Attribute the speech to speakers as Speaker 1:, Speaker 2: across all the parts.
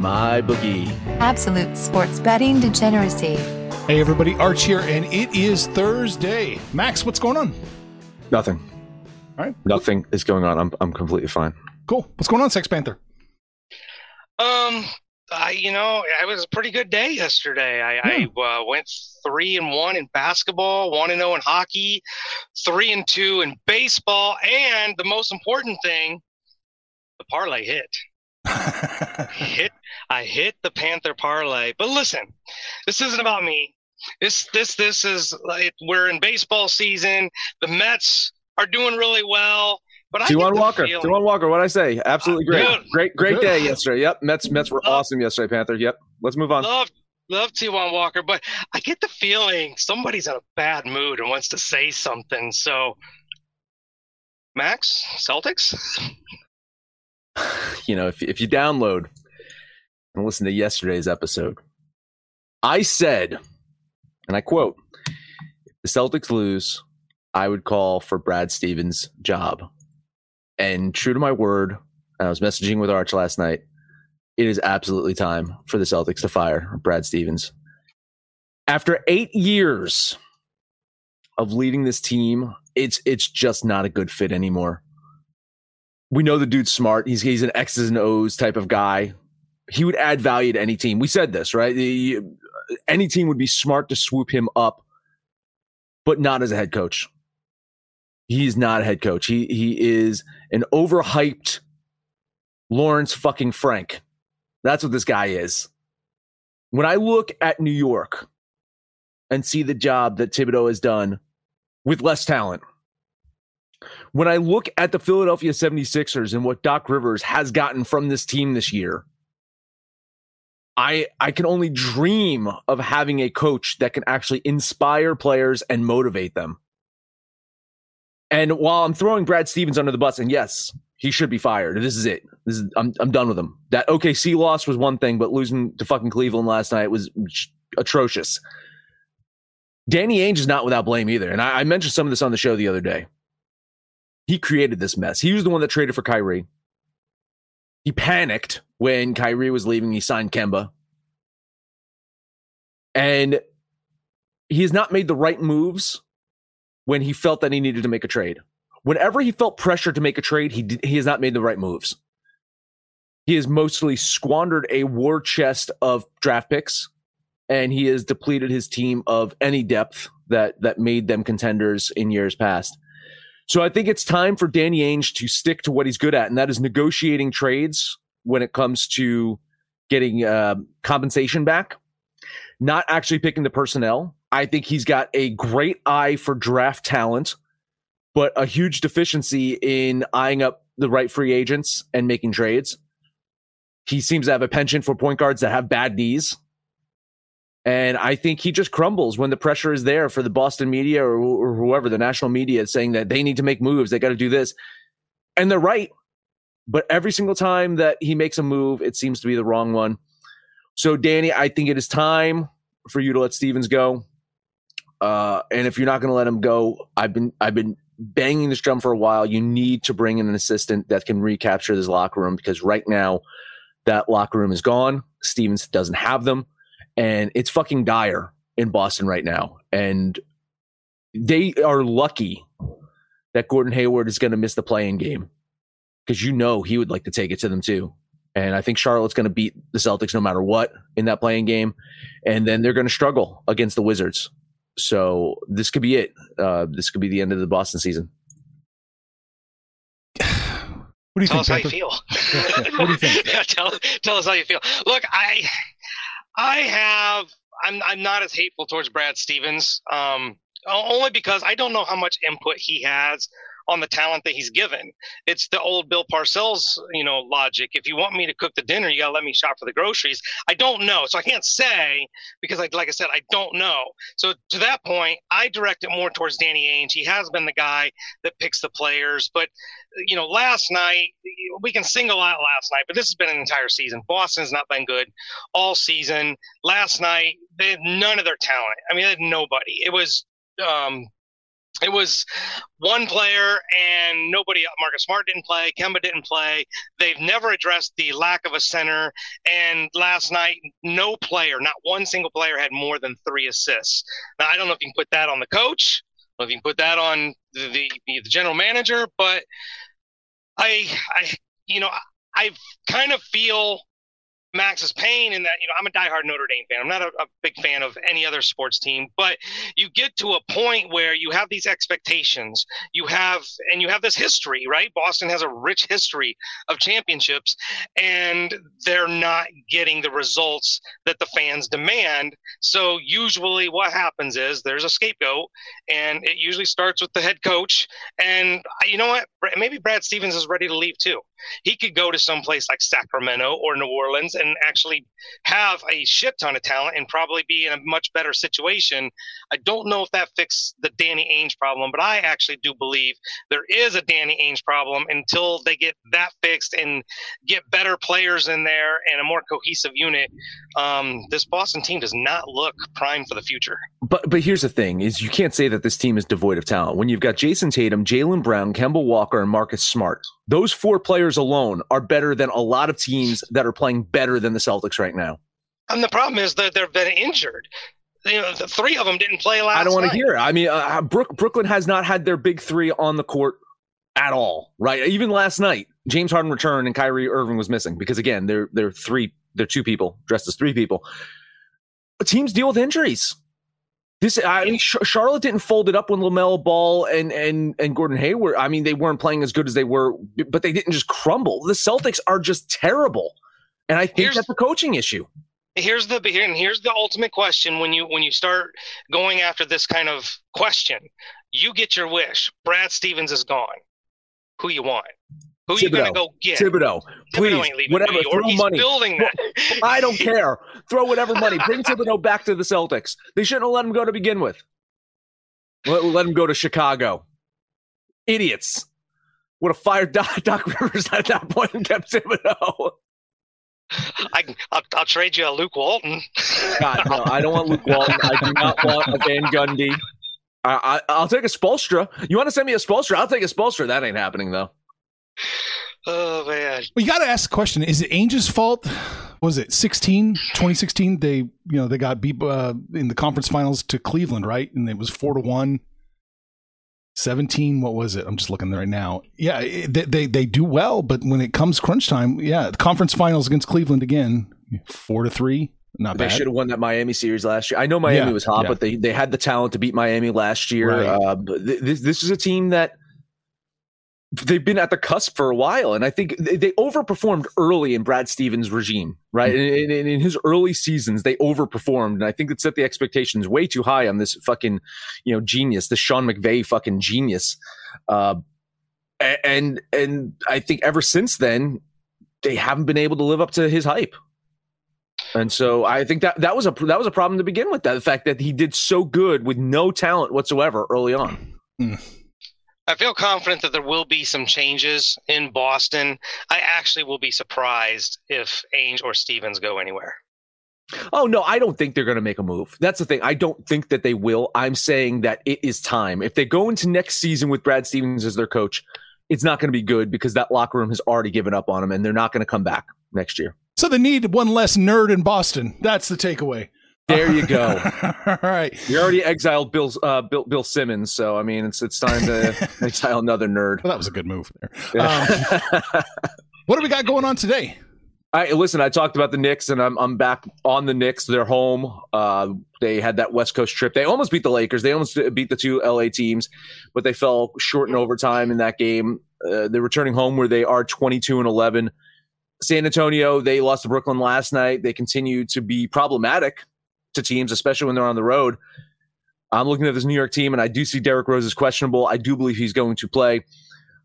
Speaker 1: MyBookie.
Speaker 2: Absolute sports betting degeneracy.
Speaker 3: Hey everybody, Arch here, and it is Thursday. Max, what's going on?
Speaker 1: Nothing.
Speaker 3: All right.
Speaker 1: Nothing is going on. I'm, I'm completely fine.
Speaker 3: Cool. What's going on, Sex Panther?
Speaker 4: Um, I you know it was a pretty good day yesterday. I, I uh, went three and one in basketball, one and zero in hockey, three and two in baseball, and the most important thing, the parlay hit. Hit I hit the Panther parlay. But listen, this isn't about me. This this this is like we're in baseball season. The Mets are doing really well. But I get
Speaker 1: Taijuan
Speaker 4: the
Speaker 1: Walker.
Speaker 4: feeling-
Speaker 1: Taijuan Walker. What I say? Absolutely great.
Speaker 4: Dude.
Speaker 1: Great, great
Speaker 3: Good.
Speaker 1: day yesterday. Yep. Mets, Mets were
Speaker 4: Love-
Speaker 1: awesome yesterday, Panther. Yep. Let's move on.
Speaker 4: love love Taijuan Walker, but I get the feeling somebody's in a bad mood and wants to say something. So, Max, Celtics.
Speaker 1: you know, if if you download and listen to yesterday's episode, I said, and I quote, if the Celtics lose, I would call for Brad Stevens' job. And true to my word, I was messaging with Arch last night. It is absolutely time for the Celtics to fire Brad Stevens. After eight years of leading this team, it's it's just not a good fit anymore we know the dude's smart. He's he's an X's and O's type of guy. He would add value to any team. We said this, right? The- any team would be smart to swoop him up, but not as a head coach. He's not a head coach. He he is an overhyped Lawrence fucking Frank. That's what this guy is. When I look at New York and see the job that Thibodeau has done with less talent, when I look at the Philadelphia 76ers and what Doc Rivers has gotten from this team this year, I I can only dream of having a coach that can actually inspire players and motivate them. And while I'm throwing Brad Stevens under the bus, and yes, he should be fired. This is it. This is I'm I'm done with him. That OKC loss was one thing, but losing to fucking Cleveland last night was atrocious. Danny Ainge is not without blame either. And I, I mentioned some of this on the show the other day. He created this mess. He was the one that traded for Kyrie. He panicked when Kyrie was leaving. He signed Kemba. And he has not made the right moves when he felt that he needed to make a trade. Whenever he felt pressure to make a trade, he did, he has not made the right moves. He has mostly squandered a war chest of draft picks, and he has depleted his team of any depth that that made them contenders in years past. So I think it's time for Danny Ainge to stick to what he's good at, and that is negotiating trades when it comes to getting uh, compensation back. not actually picking the personnel. I think he's got a great eye for draft talent, but a huge deficiency in eyeing up the right free agents and making trades. He seems to have a penchant for point guards that have bad knees. And I think he just crumbles when the pressure is there for the Boston media or, or whoever, the national media, saying that they need to make moves. They got to do this. And they're right. But every single time that he makes a move, it seems to be the wrong one. So, Danny, I think it is time for you to let Stevens go. Uh, and if you're not going to let him go, I've been I've been banging this drum for a while. You need to bring in an assistant that can recapture this locker room because right now that locker room is gone. Stevens doesn't have them, and it's fucking dire in Boston right now. And they are lucky that Gordon Hayward is going to miss the play-in game because you know he would like to take it to them too. And I think Charlotte's going to beat the Celtics no matter what in that play-in game. And then they're going to struggle against the Wizards. So this could be it. Uh, this could be the end of the Boston season.
Speaker 3: What do you
Speaker 4: tell
Speaker 3: think?
Speaker 4: us how you feel.
Speaker 3: What do you think?
Speaker 4: yeah, tell, tell us how you feel. Look, I I have I'm I'm not as hateful towards Brad Stevens. Um, only because I don't know how much input he has on the talent that he's given. It's the old Bill Parcells, you know, logic. If you want me to cook the dinner, you gotta let me shop for the groceries. I don't know, so I can't say because, like, like I said, I don't know. So to that point, I direct it more towards Danny Ainge. He has been the guy that picks the players, but you know, last night we can single out last night, but this has been an entire season. Boston's not been good all season. Last night, they had none of their talent. I mean, they had nobody. It was um, it was one player and nobody Marcus Smart didn't play, Kemba didn't play. They've never addressed the lack of a center. And last night, no player, not one single player, had more than three assists. Now I don't know if you can put that on the coach, or if you can put that on the, the, the general manager, but I I you know, I kind of feel Max's pain in that, you know, I'm a diehard Notre Dame fan. I'm not a, a, big fan of any other sports team, but you get to a point where you have these expectations. You have, and you have this history, right? Boston has a rich history of championships, and they're not getting the results that the fans demand. So usually what happens is there's a scapegoat, and it usually starts with the head coach. And uh, you know what? Maybe Brad Stevens is ready to leave too. He could go to some place like Sacramento or New Orleans and actually have a shit ton of talent and probably be in a much better situation. I don't know if that fixes the Danny Ainge problem, but I actually do believe there is a Danny Ainge problem until they get that fixed and get better players in there and a more cohesive unit. Um, this Boston team does not look prime for the future.
Speaker 1: But but here's the thing: is you can't say that this team is devoid of talent when you've got Jayson Tatum, Jaylen Brown, Kemba Walker, and Marcus Smart. Those four players alone are better than a lot of teams that are playing better than the Celtics right now.
Speaker 4: And the problem is that they've been injured. You know, the three of them didn't play last.
Speaker 1: I don't want to hear. It. I mean, uh, Brook, Brooklyn has not had their big three on the court at all. Right? Even last night, James Harden returned and Kyrie Irving was missing because again, they're they're three, they're two people dressed as three people. Teams deal with injuries. This I mean, Charlotte didn't fold it up when LaMelo Ball and and and Gordon Hayward. I mean, they weren't playing as good as they were, but they didn't just crumble. The Celtics are just terrible, and I think
Speaker 4: Here's-
Speaker 1: that's a coaching issue.
Speaker 4: here's the here and here's the ultimate question when you when you start going after this kind of question you get your wish brad stevens is gone who you want who you gonna
Speaker 1: Thibodeau.
Speaker 4: go get
Speaker 1: Thibodeau, please,
Speaker 4: Thibodeau
Speaker 1: whatever, throw
Speaker 4: He's
Speaker 1: money.
Speaker 4: building that
Speaker 1: I don't care. Throw whatever money. Bring Thibodeau back to the Celtics. They shouldn't have let him go to begin with. Let, let him go to Chicago. Idiots. Would have fired Doc, Doc Rivers at that point and kept Thibodeau.
Speaker 4: I, I'll, I'll trade you a luke walton
Speaker 1: God, no, I don't want Luke Walton. I do not want a Van Gundy. I, I, I'll take a Spoelstra. You want to send me a Spoelstra? I'll take a Spoelstra. That ain't happening though.
Speaker 4: Oh man
Speaker 3: Well, you got to ask the question: Is it Ainge's fault? Was it 16, 2016? They, you know, they got beat uh, in the conference finals to Cleveland, right? And it was four to one. 17 what was it i'm just looking right now yeah it- they, they they do well but when it comes crunch time yeah the conference finals against cleveland again four to three not
Speaker 1: They
Speaker 3: bad
Speaker 1: should have won that Miami series last year. I know Miami
Speaker 3: Yeah,
Speaker 1: was hot,
Speaker 3: yeah.
Speaker 1: but they, they had the talent to beat Miami last year.
Speaker 3: Right.
Speaker 1: Uh, this this is a team that they've been at the cusp for a while, and I think they, they overperformed early in Brad Stevens' regime, right? Mm-hmm. In, in, in, his early seasons, they overperformed, and I think it set the expectations way too high on this fucking, you know, genius, the Sean McVay fucking genius. Uh, and and I think ever since then, they haven't been able to live up to his hype. And so I think that that was a that was a problem to begin with. That the fact that he did so good with no talent whatsoever early on. Mm.
Speaker 4: I feel confident that there will be some changes in Boston. I actually will be surprised if Ainge or Stevens go anywhere.
Speaker 1: Oh no, I don't think they're going to make a move. That's the thing. I don't think that they will. I'm saying that it is time. If they go into next season with Brad Stevens as their coach, it's not going to be good because that locker room has already given up on them and they're not going to come back next year.
Speaker 3: So they need one less nerd in Boston. That's the takeaway.
Speaker 1: There you go.
Speaker 3: All right.
Speaker 1: You already exiled Bill's, uh, Bill, Bill Simmons, so I mean, it's it's time to exile another nerd.
Speaker 3: Well, that was a good move there. Um, what do we got going on today?
Speaker 1: I listen. I talked about the Knicks, and I'm I'm back on the Knicks. They're home. Uh, they had that West Coast trip. They almost beat the Lakers. They almost beat the two LA teams, but they fell short in overtime in that game. Uh, they're returning home where they are 22 and 11. San Antonio, they lost to Brooklyn last night. They continue to be problematic to teams, especially when they're on the road. I'm looking at this New York team, and I do see Derrick Rose is questionable. I do believe he's going to play.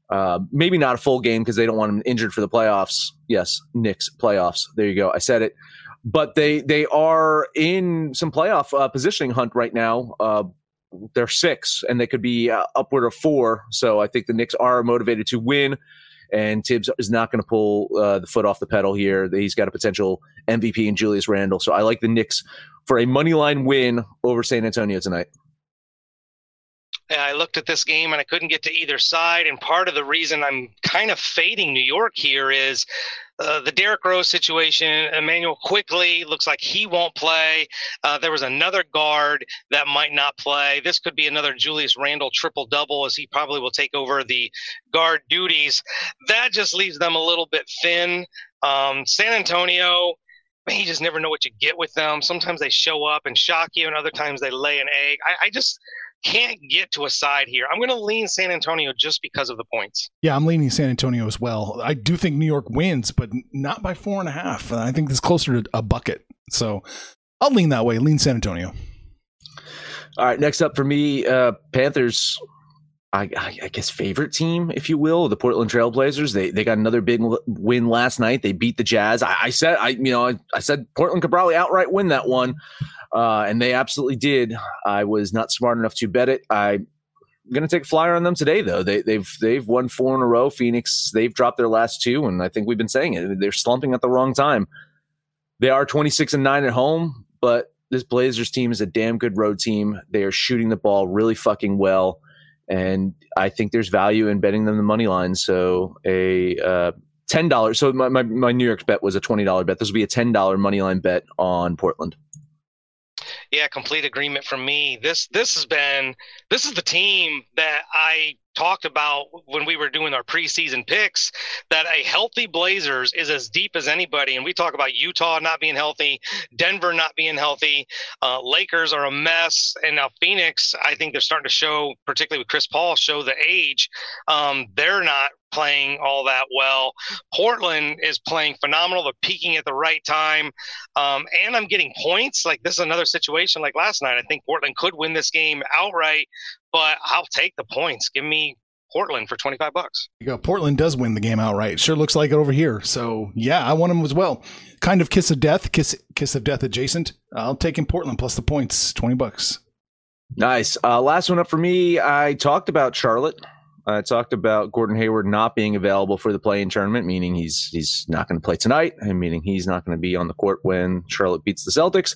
Speaker 1: Uh, maybe not a full game because they don't want him injured for the playoffs. Yes, Knicks playoffs. There you go. I said it. But they they are in some playoff uh, positioning hunt right now. Uh, they're six, and they could be uh, upward of four. So I think the Knicks are motivated to win and Thibs is not going to pull uh, the foot off the pedal here. He's got a potential MVP in Julius Randle. So I like the Knicks for a money line win over San Antonio tonight.
Speaker 4: I looked at this game and I couldn't get to either side. And part of the reason I'm kind of fading New York here is uh, the Derrick Rose situation, Immanuel Quickley looks like he won't play. Uh, there was another guard that might not play. This could be another Julius Randle triple double as he probably will take over the guard duties. That just leaves them a little bit thin. Um, San Antonio, man, you just never know what you get with them. Sometimes they show up and shock you, and other times they lay an egg. I, I just can't get to a side here. I'm going to lean San Antonio just because of the points.
Speaker 3: Yeah, I'm leaning San Antonio as well. I do think New York wins, but not by four and a half. I think this closer to a bucket. So I'll lean that way. Lean San Antonio.
Speaker 1: All right. Next up for me, uh, Panthers. I, I, guess favorite team, if you will, the Portland Trailblazers. They they got another big win last night. They beat the Jazz. I, I said I you know I, I, said Portland could probably outright win that one. Uh, and they absolutely did. I was not smart enough to bet it. I'm to take a flyer on them today, though. They, they've they've won four in a row. Phoenix they've dropped their last two, and I think we've been saying it. They're slumping at the wrong time. They are 26 and nine at home, but this Blazers team is a damn good road team. They are shooting the ball really fucking well, and I think there's value in betting them the money line. So a uh, ten dollars. So my, my my New York bet was a twenty dollar bet. This will be a ten dollar money line bet on Portland
Speaker 4: yeah, complete agreement from me. This this has been this is the team that I talked about when we were doing our preseason picks that a healthy Blazers is as deep as anybody. And we talk about Utah not being healthy, Denver not being healthy, uh, Lakers are a mess, and now Phoenix. I think they're starting to show, particularly with Chris Paul, show the age. Um, they're not playing all that well. Portland is playing phenomenal. They're peaking at the right time. Um, and I'm getting points. Like this is another situation like last night. I think Portland could win this game outright, but I'll take the points. Give me Portland for 25 bucks.
Speaker 3: You go. Portland does win the game outright. Sure looks like it over here. So yeah, I want them as well. Kind of kiss of death, kiss kiss of death adjacent. I'll take in Portland plus the points, 20 bucks.
Speaker 1: Nice. Uh, last one up for me. I talked about Charlotte. I talked about Gordon Hayward not being available for the play-in tournament, meaning he's he's not going to play tonight, and meaning he's not going to be on the court when Charlotte beats the Celtics.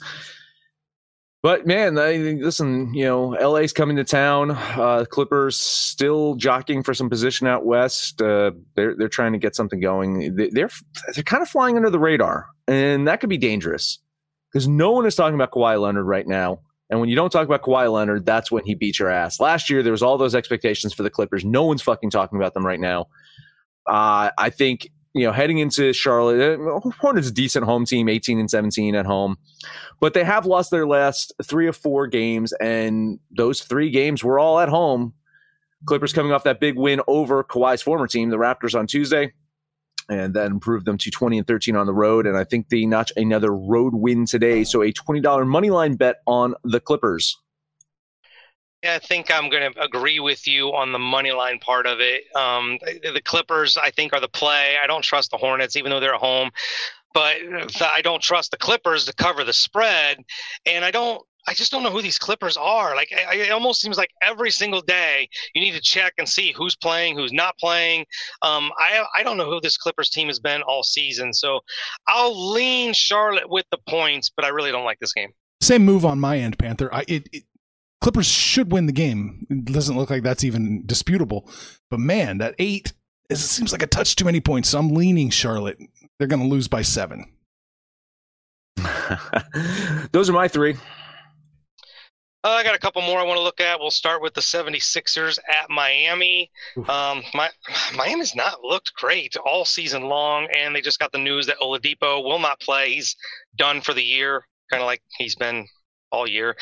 Speaker 1: But man, I, listen, you know, LA's coming to town. Uh, Clippers still jockeying for some position out west. Uh, they're they're trying to get something going. They, they're they're kind of flying under the radar, and that could be dangerous because no one is talking about Kawhi Leonard right now. And when you don't talk about Kawhi Leonard, that's when he beats your ass. Last year, there was all those expectations for the Clippers. No one's fucking talking about them right now. Uh, I think you know, heading into Charlotte, uh, Hornets a decent home team, 18 and 17 at home, but they have lost their last three or four games, and those three games were all at home. Clippers coming off that big win over Kawhi's former team, the Raptors, on Tuesday, and that improved them to 20 and 13 on the road. And I think they notch another road win today. So a $20 money line bet on the Clippers.
Speaker 4: Yeah, I think I'm going to agree with you on the money line part of it. Um, the Clippers, I think, are the play. I don't trust the Hornets, even though they're at home. But I don't trust the Clippers to cover the spread, and I don't. I just don't know who these Clippers are. Like, I, it almost seems like every single day you need to check and see who's playing, who's not playing. Um, I I don't know who this Clippers team has been all season, so I'll lean Charlotte with the points, but I really don't like this game.
Speaker 3: Same move on my end, Panther. I, it, it Clippers should win the game. It doesn't look like that's even disputable. But man, that eight it seems like a touch too many points. So I'm leaning Charlotte. They're going to lose by seven.
Speaker 1: Those are my three.
Speaker 4: Uh, I got a couple more I want to look at. We'll start with the 76ers at Miami. Um, my, Miami's not looked great all season long, and they just got the news that Oladipo will not play. He's done for the year, kind of like he's been all year.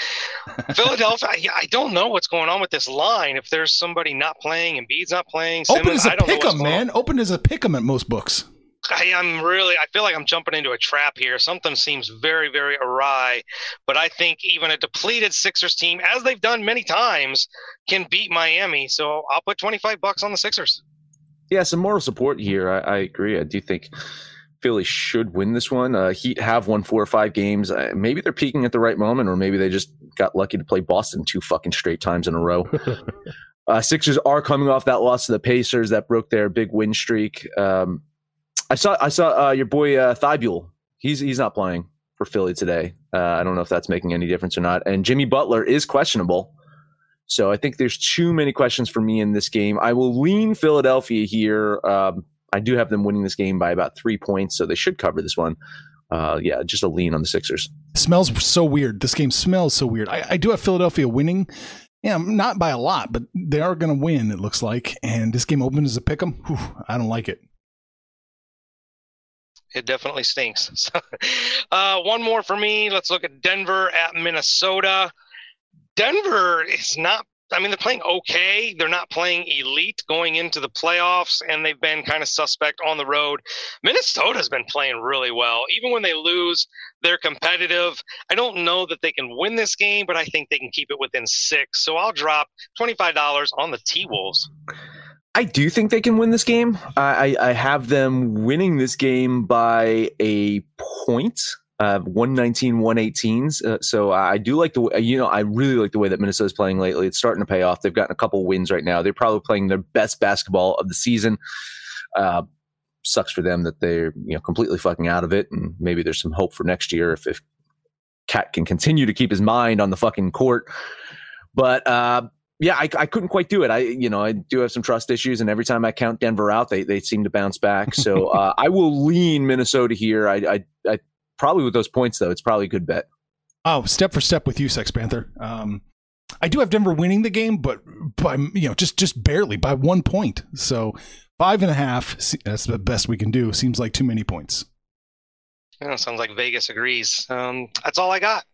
Speaker 4: Philadelphia, I, I, don't know what's going on with this line. If there's somebody not playing and Bede's not playing, Simmons,
Speaker 3: open as a pick 'em, man. Open as a pick 'em at most books.
Speaker 4: I am really. I feel like I'm jumping into a trap here. Something seems very, very awry. But I think even a depleted Sixers team, as they've done many times, can beat Miami. So I'll put 25 bucks on the Sixers.
Speaker 1: Yeah, some moral support here. I, I agree. I do think Philly should win this one. Uh, Heat have won four or five games. Uh, maybe they're peaking at the right moment, or maybe they just got lucky to play Boston two fucking straight times in a row. uh, Sixers are coming off that loss to the Pacers that broke their big win streak. Um, I saw I saw uh, your boy uh, Thybulle. He's he's not playing for Philly today. Uh, I don't know if that's making any difference or not. And Jimmy Butler is questionable. So I think there's too many questions for me in this game. I will lean Philadelphia here. Um, I do have them winning this game by about three points, so they should cover this one. Uh, yeah, just a lean on the Sixers.
Speaker 3: Smells so weird. This game smells so weird. I, I do have Philadelphia winning. Yeah, not by a lot, but they are going to win. It looks like, and this game opens as a pick 'em. I don't like it.
Speaker 4: It definitely stinks. uh, one more for me. Let's look at Denver at Minnesota. Denver is not I mean, they're playing okay. They're not playing elite going into the playoffs, and they've been kind of suspect on the road. Minnesota's been playing really well. Even when they lose, they're competitive. I don't know that they can win this game, but I think they can keep it within six. So I'll drop $25 on the T Wolves.
Speaker 1: I do think they can win this game. I, I have them winning this game by a point uh, 119, 118s. Uh, so I do like the way, you know, I really like the way that Minnesota's playing lately. It's starting to pay off. They've gotten a couple wins right now. They're probably playing their best basketball of the season. Uh, sucks for them that they're, you know, completely fucking out of it. And maybe there's some hope for next year if, if KAT can continue to keep his mind on the fucking court. But, uh, yeah, I, I couldn't quite do it. I, you know, I do have some trust issues, and every time I count Denver out, they they seem to bounce back. So uh, I will lean Minnesota here. I, I, I probably with those points though, it's probably a good bet.
Speaker 3: Oh, step for step with you, Sex Panther. Um, I do have Denver winning the game, but by you know just just barely by one point. So five and a half. That's the best we can do. Seems like too many points.
Speaker 4: Yeah, sounds like Vegas agrees. Um, that's all I got.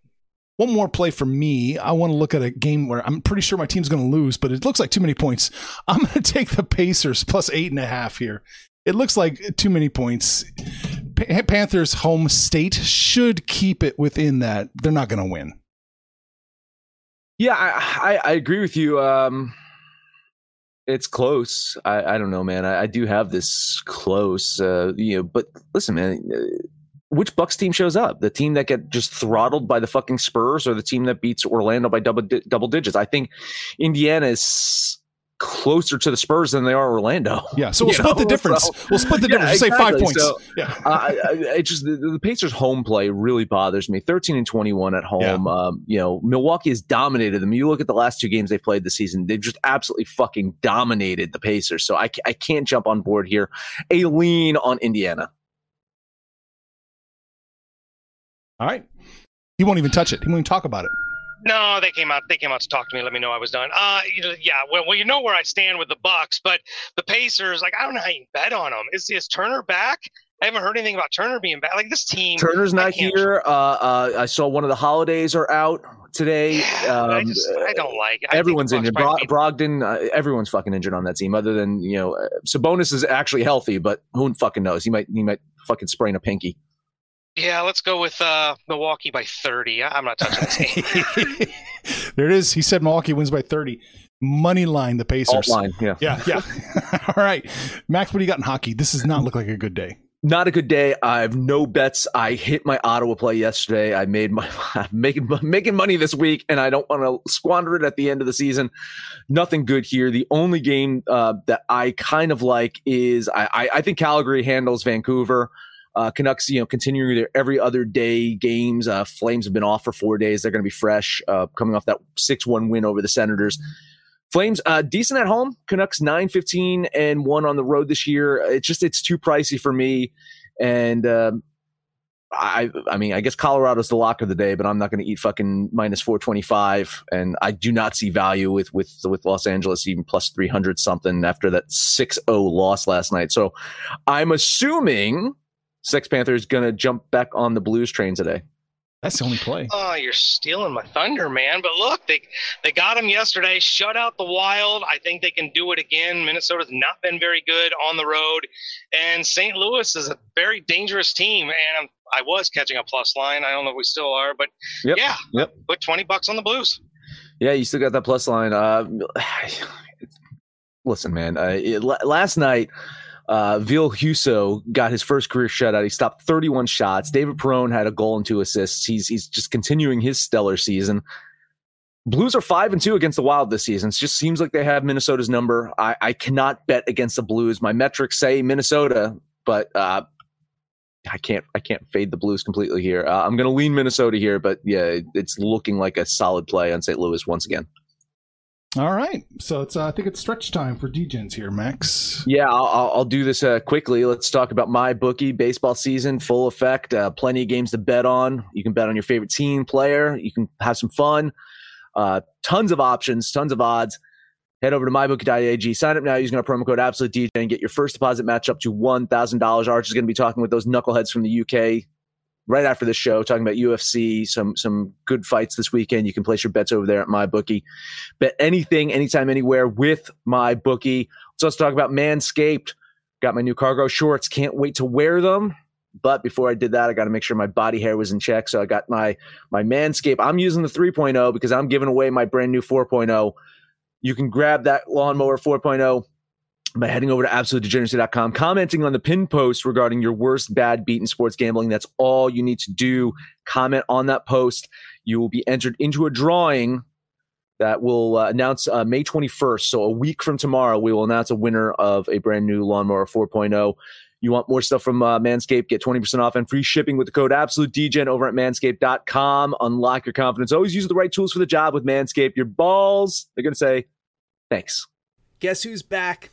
Speaker 3: One more play for me. I want to look at a game where I'm pretty sure my team's going to lose, but it looks like too many points. I'm going to take the Pacers plus eight and a half here. It looks like too many points. Panthers home state should keep it within that. They're not going to win.
Speaker 1: Yeah, I, I, I, agree with you. Um, it's close. I, I don't know, man. I, I do have this close. Uh, you know, but listen, man. Which Bucks team shows up? The team that get just throttled by the fucking Spurs, or the team that beats Orlando by double double digits? I think Indiana is closer to the Spurs than they are Orlando.
Speaker 3: Yeah, so we'll split know? the difference. So, we'll split the yeah, difference. Exactly. Say five points. So,
Speaker 1: yeah, uh, I, I, just the, the, Pacers' home play really bothers me. Thirteen and twenty-one at home. Yeah. Um, you know, Milwaukee has dominated them. You look at the last two games they've played this season; they've just absolutely fucking dominated the Pacers. So I, I can't jump on board here. A lean on Indiana.
Speaker 3: All right. He won't even touch it. He won't even talk about it.
Speaker 4: No, they came out. They came out to talk to me, let me know I was done. Uh, yeah. Well, well, you know where I stand with the Bucks, but the Pacers, like, I don't know how you bet on them. Is is Turner back? I haven't heard anything about Turner being back. Like this team,
Speaker 1: Turner's not here. Uh, uh, I saw one of the holidays are out. today.
Speaker 4: Yeah, I
Speaker 1: Um,
Speaker 4: just I don't like. it. I
Speaker 1: everyone's injured. Bro- Brogdon, uh, everyone's fucking injured on that team. Other than you know, uh, Sabonis is actually healthy, but who fucking knows? He might he might fucking sprain a pinky.
Speaker 4: Yeah, let's go with uh, Milwaukee by 30. I- I'm not touching this game.
Speaker 3: there it is. He said Milwaukee wins by 30. Money line the Pacers.
Speaker 1: Alt line, yeah.
Speaker 3: Yeah, yeah. All right. Max, what do you got in hockey? This does not look like a good day.
Speaker 1: Not a good day. I have no bets. I hit my Ottawa play yesterday. I made my I'm making making money this week, and I don't want to squander it at the end of the season. Nothing good here. The only game uh, that I kind of like is I, I, I think Calgary handles Vancouver. Uh, Canucks, you know, continuing their every other day games. Uh, Flames have been off for four days. They're going to be fresh, uh, coming off that six one win over the Senators. Flames, uh, decent at home. Canucks 9 15 and one on the road this year. It's just, it's too pricey for me. And, um, I, I mean, I guess Colorado's the lock of the day, but I'm not going to eat fucking minus 425. And I do not see value with, with, with Los Angeles even plus 300 something after that 6 0 loss last night. So I'm assuming Sex Panther is going to jump back on the Blues train today.
Speaker 3: That's the only play.
Speaker 4: Oh, you're stealing my thunder, man. But look, they they got him yesterday, shut out the Wild. I think they can do it again. Minnesota's not been very good on the road, and St. Louis is a very dangerous team. And I'm, I was catching a plus line. I don't know if we still are, but
Speaker 1: Yep.
Speaker 4: yeah,
Speaker 1: Yep.
Speaker 4: put twenty bucks on the Blues.
Speaker 1: Yeah, you still got that plus line. Uh, listen, man. Uh, it, last night, uh, Ville Husso got his first career shutout. He stopped 31 shots. David Perron had a goal and two assists. He's he's just continuing his stellar season. Blues are five and two against the Wild this season. It just seems like they have Minnesota's number. I, I cannot bet against the Blues. My metrics say Minnesota, but uh, I can't I can't fade the Blues completely here. Uh, I'm going to lean Minnesota here, but yeah, it's looking like a solid play on St. Louis once again.
Speaker 3: All right. So it's uh, I think it's stretch time for Degens here, Max.
Speaker 1: Yeah, I'll, I'll, do this uh, quickly. Let's talk about my bookie baseball season, full effect. Uh, plenty of games to bet on. You can bet on your favorite team, player. You can have some fun. Uh, tons of options, tons of odds. Head over to mybookie.ag. Sign up now using our promo code Absolute DJ and get your first deposit match up to one thousand dollars. Arch is going to be talking with those knuckleheads from the UK right after the show, talking about UFC, some some good fights this weekend. You can place your bets over there at my bookie. Bet anything, anytime, anywhere with MyBookie. Let's also talk about Manscaped. Got my new cargo shorts. Can't wait to wear them. But before I did that, I got to make sure my body hair was in check. So I got my my Manscaped. I'm using the 3.0 because I'm giving away my brand new 4.0. You can grab that lawnmower 4.0 by heading over to absolutedegeneracy.com, commenting on the pin post regarding your worst bad beat in sports gambling. That's all you need to do. Comment on that post. You will be entered into a drawing that will uh, announce uh, May 21st. So a week from tomorrow, we will announce a winner of a brand new lawnmower 4.0. You want more stuff from uh, Manscaped? Get 20% off and free shipping with the code AbsoluteDGen over at manscaped.com. Unlock your confidence. Always use the right tools for the job with Manscaped. Your balls, they're going to say, thanks.
Speaker 5: Guess who's back?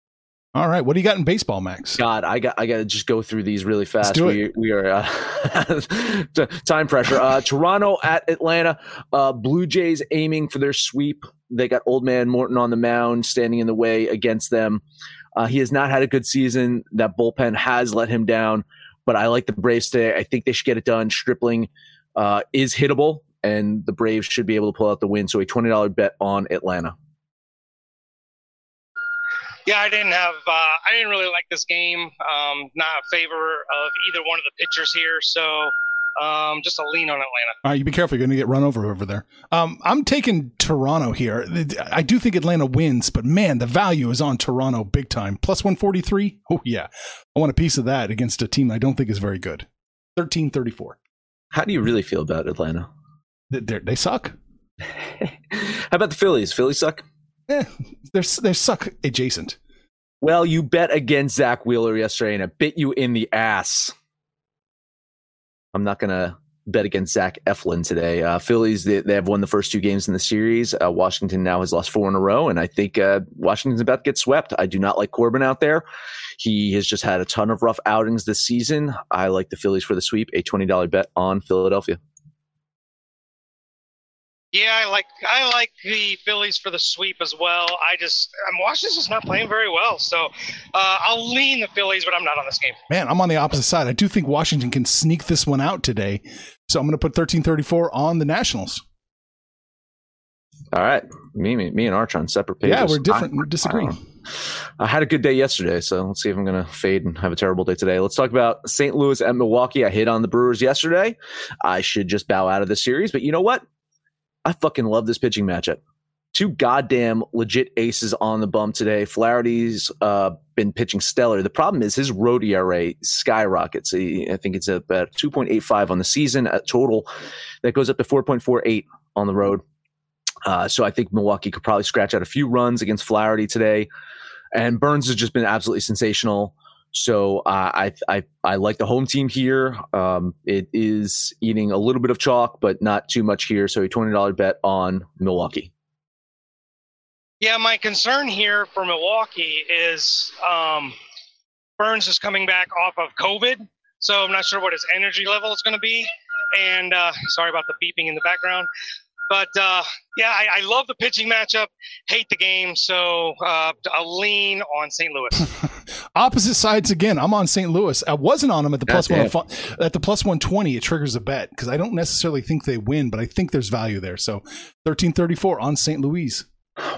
Speaker 3: All right, what do you got in baseball, Max?
Speaker 1: God, I got I got to just go through these really fast. we we are uh, time pressure. Uh, Toronto at Atlanta. Uh, Blue Jays aiming for their sweep. They got old man Morton on the mound, standing in the way against them. Uh, he has not had a good season. That bullpen has let him down. But I like the Braves today. I think they should get it done. Stripling uh, is hittable, and the Braves should be able to pull out the win. So a twenty dollar bet on Atlanta.
Speaker 4: Yeah, I didn't have. Uh, I didn't really like this game. Um, not a favor of either one of the pitchers here, so um, just a lean on Atlanta.
Speaker 3: All right, you be careful. You're going to get run over over there. Um, I'm taking Toronto here. I do think Atlanta wins, but man, the value is on Toronto big time. Plus 143. Oh, yeah. I want a piece of that against a team I don't think is very good. 1334.
Speaker 1: How do you really feel about Atlanta?
Speaker 3: They, they suck.
Speaker 1: How about the Phillies? Phillies suck?
Speaker 3: Eh, they're, they're suck adjacent.
Speaker 1: Well, you bet against Zack Wheeler yesterday, and it bit you in the ass. I'm not going to bet against Zach Eflin today. Uh, Phillies, they, they, have won the first two games in the series. Uh, Washington now has lost four in a row, and I think uh, Washington's about to get swept. I do not like Corbin out there. He has just had a ton of rough outings this season. I like the Phillies for the sweep, a $20 bet on Philadelphia.
Speaker 4: Yeah, I like I like the Phillies for the sweep as well. I just um, Washington's just not playing very well, so uh, I'll lean the Phillies, but I'm not on this game.
Speaker 3: Man, I'm on the opposite side. I do think Washington can sneak this one out today, so I'm going to put 1334 on the Nationals.
Speaker 1: All right, me, me, me and Arch on separate pages.
Speaker 3: Yeah, we're different. I, we're disagreeing.
Speaker 1: I, I had a good day yesterday, so let's see if I'm going to fade and have a terrible day today. Let's talk about St. Louis and Milwaukee. I hit on the Brewers yesterday. I should just bow out of the series, but you know what? I fucking love this pitching matchup. Two goddamn legit aces on the bump today. Flaherty's uh, been pitching stellar. The problem is his road ERA skyrockets. I think it's about 2.85 on the season at total. That goes up to 4.48 on the road. Uh, so I think Milwaukee could probably scratch out a few runs against Flaherty today. And Burnes has just been absolutely sensational. So uh, I I I like the home team here. Um, it is eating a little bit of chalk, but not too much here. So a twenty dollar bet on Milwaukee.
Speaker 4: Yeah, my concern here for Milwaukee is um, Burnes is coming back off of COVID, so I'm not sure what his energy level is going to be. And uh, sorry about the beeping in the background. But uh, yeah, I, I, love the pitching matchup. Hate the game, so uh, a lean on St. Louis.
Speaker 3: Opposite sides again. I'm on St. Louis. I wasn't on them at the plus one at the plus one twenty. It triggers a bet because I don't necessarily think they win, but I think there's value there. So thirteen thirty four on St. Louis.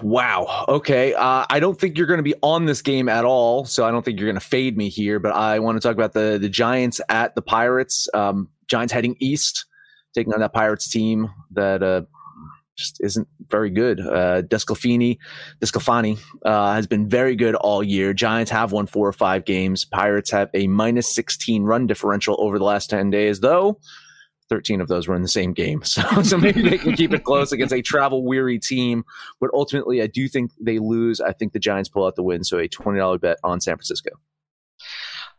Speaker 1: Wow. Okay. Uh, I don't think you're going to be on this game at all, so I don't think you're going to fade me here. But I want to talk about the the Giants at the Pirates. Um, Giants heading east, taking on that Pirates team that uh, just isn't very good. Uh, Desclafini, Desclafani uh, has been very good all year. Giants have won four or five games. Pirates have a minus 16 run differential over the last 10 days, though 13 of those were in the same game. So, so maybe they can keep it close against a travel weary team. But ultimately, I do think they lose. I think the Giants pull out the win. So a $20 bet on San Francisco.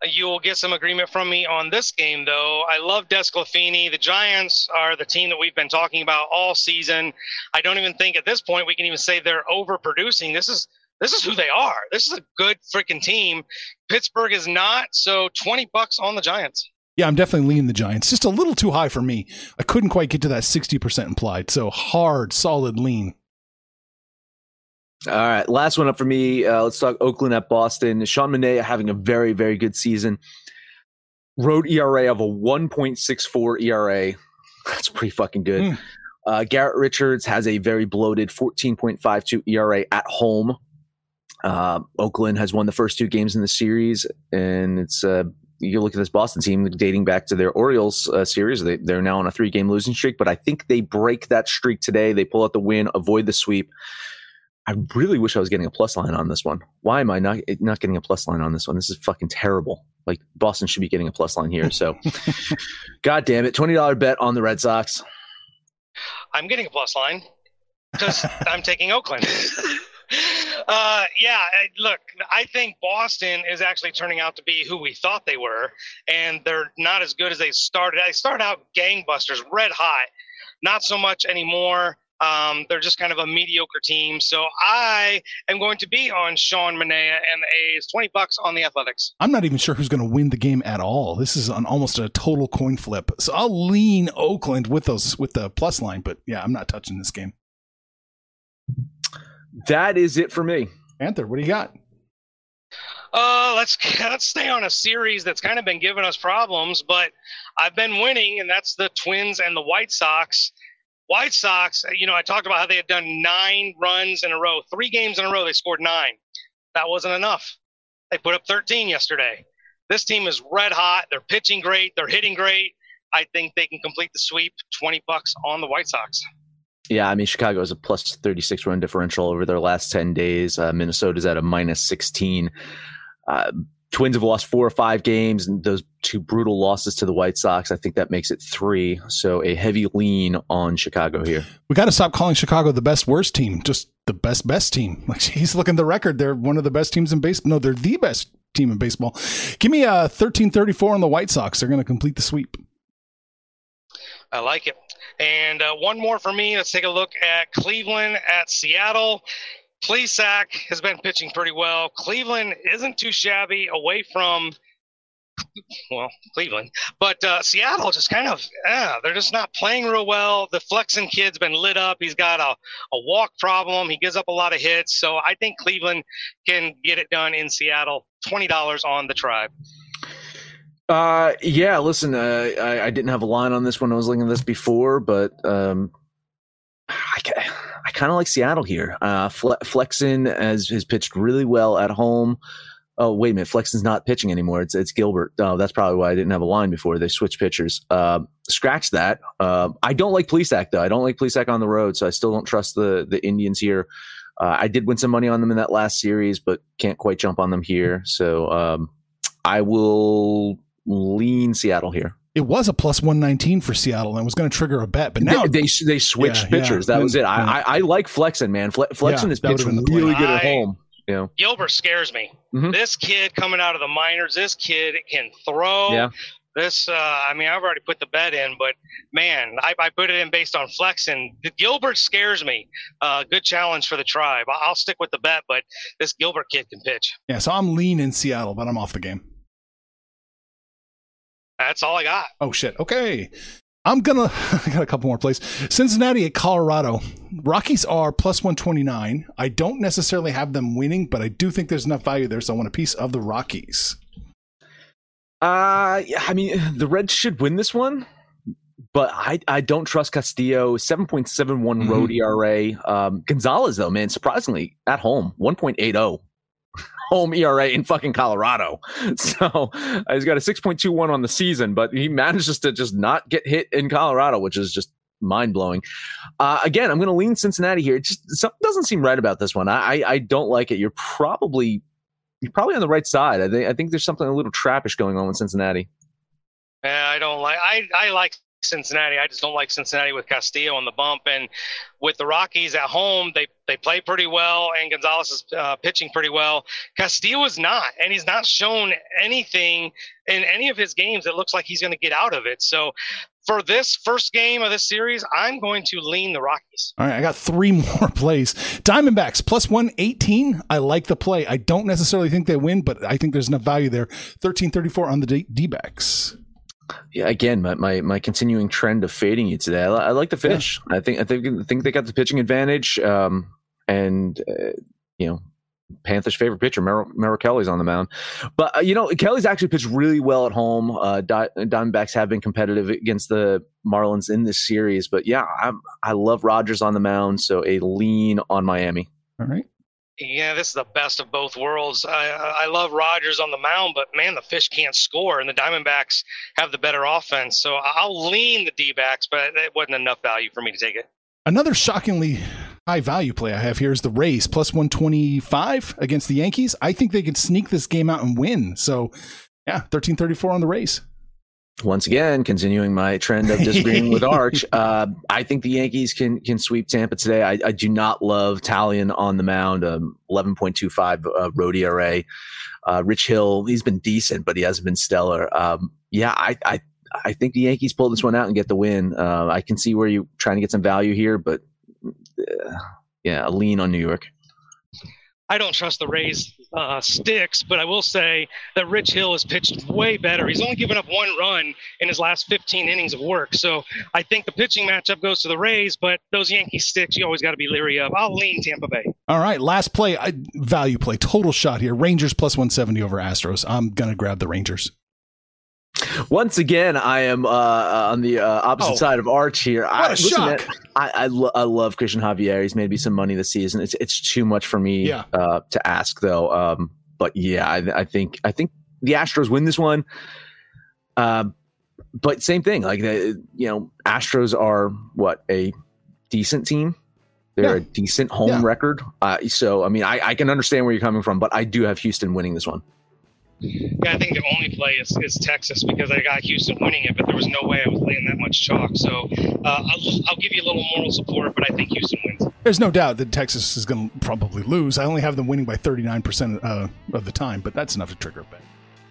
Speaker 4: You will get some agreement from me on this game, though. I love Desclafini. The Giants are the team that we've been talking about all season. I don't even think at this point we can even say they're overproducing. This is this is who they are. This is a good freaking team. Pittsburgh is not. So twenty bucks on the Giants.
Speaker 3: Yeah, I'm definitely leaning the Giants. Just a little too high for me. I couldn't quite get to that 60% implied. So hard, solid lean.
Speaker 1: All right, last one up for me. Uh, let's talk Oakland at Boston. Sean Manaea having a very, very good season. Road ERA of a 1.64 ERA. That's pretty fucking good. Mm. Uh, Garrett Richards has a very bloated 14.52 ERA at home. Uh, Oakland has won the first two games in the series, and it's uh, you look at this Boston team dating back to their Orioles uh, series. They, they're now on a three game losing streak, but I think they break that streak today. They pull out the win, avoid the sweep. I really wish I was getting a plus line on this one. Why am I not not getting a plus line on this one? This is fucking terrible. Like Boston should be getting a plus line here. So, god damn it, twenty dollar bet on the Red Sox.
Speaker 4: I'm getting a plus line because I'm taking Oakland. Uh, yeah, look, I think Boston is actually turning out to be who we thought they were, and they're not as good as they started. They started out gangbusters, red hot. Not so much anymore. Um, they're just kind of a mediocre team. So I am going to be on Sean Manaea and the A's. Twenty bucks on the Athletics.
Speaker 3: I'm not even sure who's going to win the game at all. This is an, almost a total coin flip. So I'll lean Oakland with those with the plus line, but yeah, I'm not touching this game.
Speaker 1: That is it for me.
Speaker 3: Panther, what do you got?
Speaker 4: Uh, let's let's stay on a series that's kind of been giving us problems, but I've been winning, and that's the Twins and the White Sox. White Sox, you know, I talked about how they had done nine runs in a row, three games in a row, they scored nine. That wasn't enough. They put up 13 yesterday. This team is red hot. They're pitching great. They're hitting great. I think they can complete the sweep. 20 bucks on the White Sox.
Speaker 1: Yeah, I mean, Chicago is a plus 36 run differential over their last 10 days. Uh, Minnesota's at a minus 16. Uh, Twins have lost four or five games, and those two brutal losses to the White Sox, I think that makes it three. So a heavy lean on Chicago here.
Speaker 3: We got to stop calling Chicago the best worst team, just the best best team. Like he's looking the record, they're one of the best teams in baseball. No, they're the best team in baseball. Give me a thirteen thirty four on the White Sox. They're going to complete the sweep.
Speaker 4: I like it. And uh, one more for me. Let's take a look at Cleveland at Seattle. Plesac has been pitching pretty well. Cleveland isn't too shabby away from, well, Cleveland, but uh, Seattle just kind of, yeah, they're just not playing real well. The Flexen kid's been lit up. He's got a, a walk problem. He gives up a lot of hits. So I think Cleveland can get it done in Seattle. $20 on the tribe.
Speaker 1: Uh, yeah, listen, uh, I, I didn't have a line on this when I was looking at this before, but um, I, I kind of like Seattle here. Uh, Fle- Flexen has, has pitched really well at home. Oh, wait a minute. Flexen's not pitching anymore. It's, it's Gilbert. Oh, that's probably why I didn't have a line before. They switched pitchers. Uh, scratch that. Uh, I don't like Plesac, though. I don't like Plesac on the road, so I still don't trust the, the Indians here. Uh, I did win some money on them in that last series, but can't quite jump on them here. So um, I will lean Seattle here
Speaker 3: it was a plus 119 for Seattle and was going to trigger a bet, but now
Speaker 1: they they, they switched yeah, pitchers. Yeah. That was it. I, I, I like Flexen, man. Fle- Flexen yeah, is pitching really good at home. Yeah.
Speaker 4: Gilbert scares me. Mm-hmm. This kid coming out of the minors, this kid can throw.
Speaker 1: Yeah.
Speaker 4: This, uh, I mean, I've already put the bet in, but man, I, I put it in based on Flexen. Gilbert scares me. Uh, good challenge for the tribe. I'll stick with the bet, but this Gilbert kid can pitch.
Speaker 3: Yeah, so I'm lean in Seattle, but I'm off the game.
Speaker 4: That's all I got.
Speaker 3: Oh shit. Okay. I'm gonna I got a couple more plays. Cincinnati at Colorado. Rockies are plus 129. I don't necessarily have them winning, but I do think there's enough value there, so I want a piece of the Rockies.
Speaker 1: Uh yeah, I mean the Reds should win this one, but I I don't trust Castillo. 7.71 mm-hmm. road ERA. Um, Gonzalez though, man, surprisingly at home, 1.80 home ERA in fucking Colorado. So he's got a 6.21 on the season, but he manages to just not get hit in Colorado, which is just mind blowing. Uh, again, I'm going to lean Cincinnati here. It just something doesn't seem right about this one. I, I don't like it. You're probably you're probably on the right side. I think I think there's something a little trappish going on with Cincinnati.
Speaker 4: Yeah, I don't like. I I like Cincinnati. I just don't like Cincinnati with Castillo on the bump. And with the Rockies at home, they they play pretty well, and Gonzalez is uh, pitching pretty well. Castillo is not, and he's not shown anything in any of his games that looks like he's going to get out of it. So. For this first game of this series, I'm going to lean the Rockies.
Speaker 3: All right, I got three more plays. Diamondbacks plus 118. I like the play. I don't necessarily think they win, but I think there's enough value there. 1334 on the D backs
Speaker 1: yeah, again, my, my, my continuing trend of fading you today. I, I like the finish. Yeah. I think I think I think they got the pitching advantage. Um, and uh, you know, Panthers' favorite pitcher, Merrill, Merrill Kelly's on the mound. But uh, you know, Kelly's actually pitched really well at home. Uh, Diamondbacks have been competitive against the Marlins in this series. But yeah, I'm, I love Rogers on the mound, so a lean on Miami.
Speaker 3: All right.
Speaker 4: Yeah, this is the best of both worlds. I, I love Rogers on the mound, but man, the fish can't score, and the Diamondbacks have the better offense. So I'll lean the D backs, but it wasn't enough value for me to take it.
Speaker 3: Another shockingly high value play I have here is the Rays plus 125 against the Yankees. I think they could sneak this game out and win. So, yeah, 1334 on the Rays.
Speaker 1: Once again, continuing my trend of disagreeing with Arch, uh, I think the Yankees can can sweep Tampa today. I, I do not love Taillon on the mound, um, 11.25 uh, road ERA. Uh, Rich Hill, he's been decent, but he hasn't been stellar. Um, yeah, I, I I think the Yankees pull this one out and get the win. Uh, I can see where you're trying to get some value here, but uh, yeah, a lean on New York.
Speaker 4: I don't trust the Rays uh, sticks, but I will say that Rich Hill has pitched way better. He's only given up one run in his last 15 innings of work. So I think the pitching matchup goes to the Rays, but those Yankee sticks, you always got to be leery of. I'll lean Tampa Bay.
Speaker 3: All right, last play, I, value play, total shot here. Rangers plus 170 over Astros. I'm going to grab the Rangers.
Speaker 1: Once again, I am uh, on the uh, opposite
Speaker 3: Oh.
Speaker 1: side of Arch here.
Speaker 3: What
Speaker 1: I,
Speaker 3: a
Speaker 1: listen,
Speaker 3: shock.
Speaker 1: man, I I, lo- I love Cristian Javier. He's made me some money this season. It's it's too much for me
Speaker 3: Yeah.
Speaker 1: uh, to ask though. Um, but yeah, I, I think I think the Astros win this one. Um, but same thing. Like the you know, Astros are what a decent team. They're
Speaker 3: Yeah.
Speaker 1: a decent home
Speaker 3: Yeah.
Speaker 1: record. Uh, so I mean, I, I can understand where you're coming from, but I do have Houston winning this one.
Speaker 4: Yeah, I think the only play is, is Texas because I got Houston winning it, but there was no way I was laying that much chalk. So uh, I'll, I'll give you a little moral support, but I think Houston wins.
Speaker 3: There's no doubt that Texas is going to probably lose. I only have them winning by 39% uh, of the time, but that's enough to trigger a bet.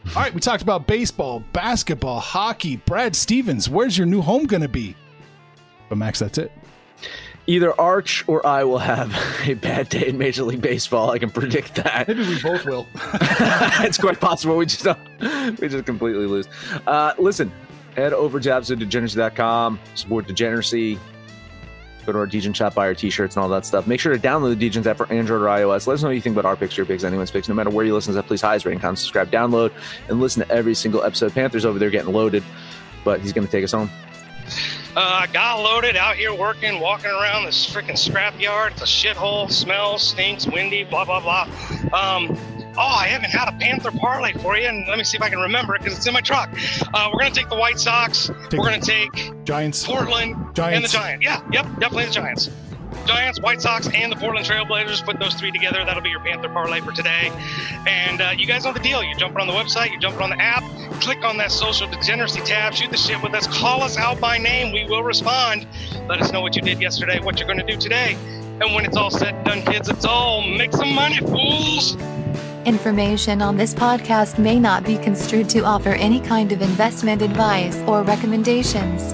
Speaker 3: All right, we talked about baseball, basketball, hockey. Brad Stevens, where's your new home going to be? But Max, that's it.
Speaker 1: Either Arch or I will have a bad day in Major League Baseball. I can predict that.
Speaker 3: Maybe we both will.
Speaker 1: it's quite possible we just don't, we just completely lose. Uh, listen, head over to absolutedegeneracy.com, support degeneracy. Go to our Degen shop, buy our t-shirts and all that stuff. Make sure to download the Degens app for Android or iOS. Let us know what you think about our picks, your picks, anyone's picks. No matter where you listen to that, please highest rating, comment, subscribe, download, and listen to every single episode. Panther's over there getting loaded, but he's going to take us home.
Speaker 4: Uh, got loaded out here working, walking around this freaking scrapyard. It's a shithole, smells, stinks, windy, blah, blah, blah. Um, oh, I haven't had a Panther parlay for you, and let me see if I can remember it because it's in my truck. Uh, we're going to take the White Sox.
Speaker 3: Take
Speaker 4: we're going to take
Speaker 3: Giants.
Speaker 4: Portland Giants. and the
Speaker 3: Giants.
Speaker 4: Giants. Yeah, yep, definitely the Giants. Giants, White Sox, and the Portland Trailblazers. Put those three together. That'll be your Panther parlay for today. And uh, you guys know the deal. You're jumping on the website, you're jumping on the app, click on that social degeneracy tab, shoot the shit with us, call us out by name. We will respond. Let us know what you did yesterday, what you're going to do today. And when it's all said and done, kids, it's all make some money, fools.
Speaker 2: Information on this podcast may not be construed to offer any kind of investment advice or recommendations.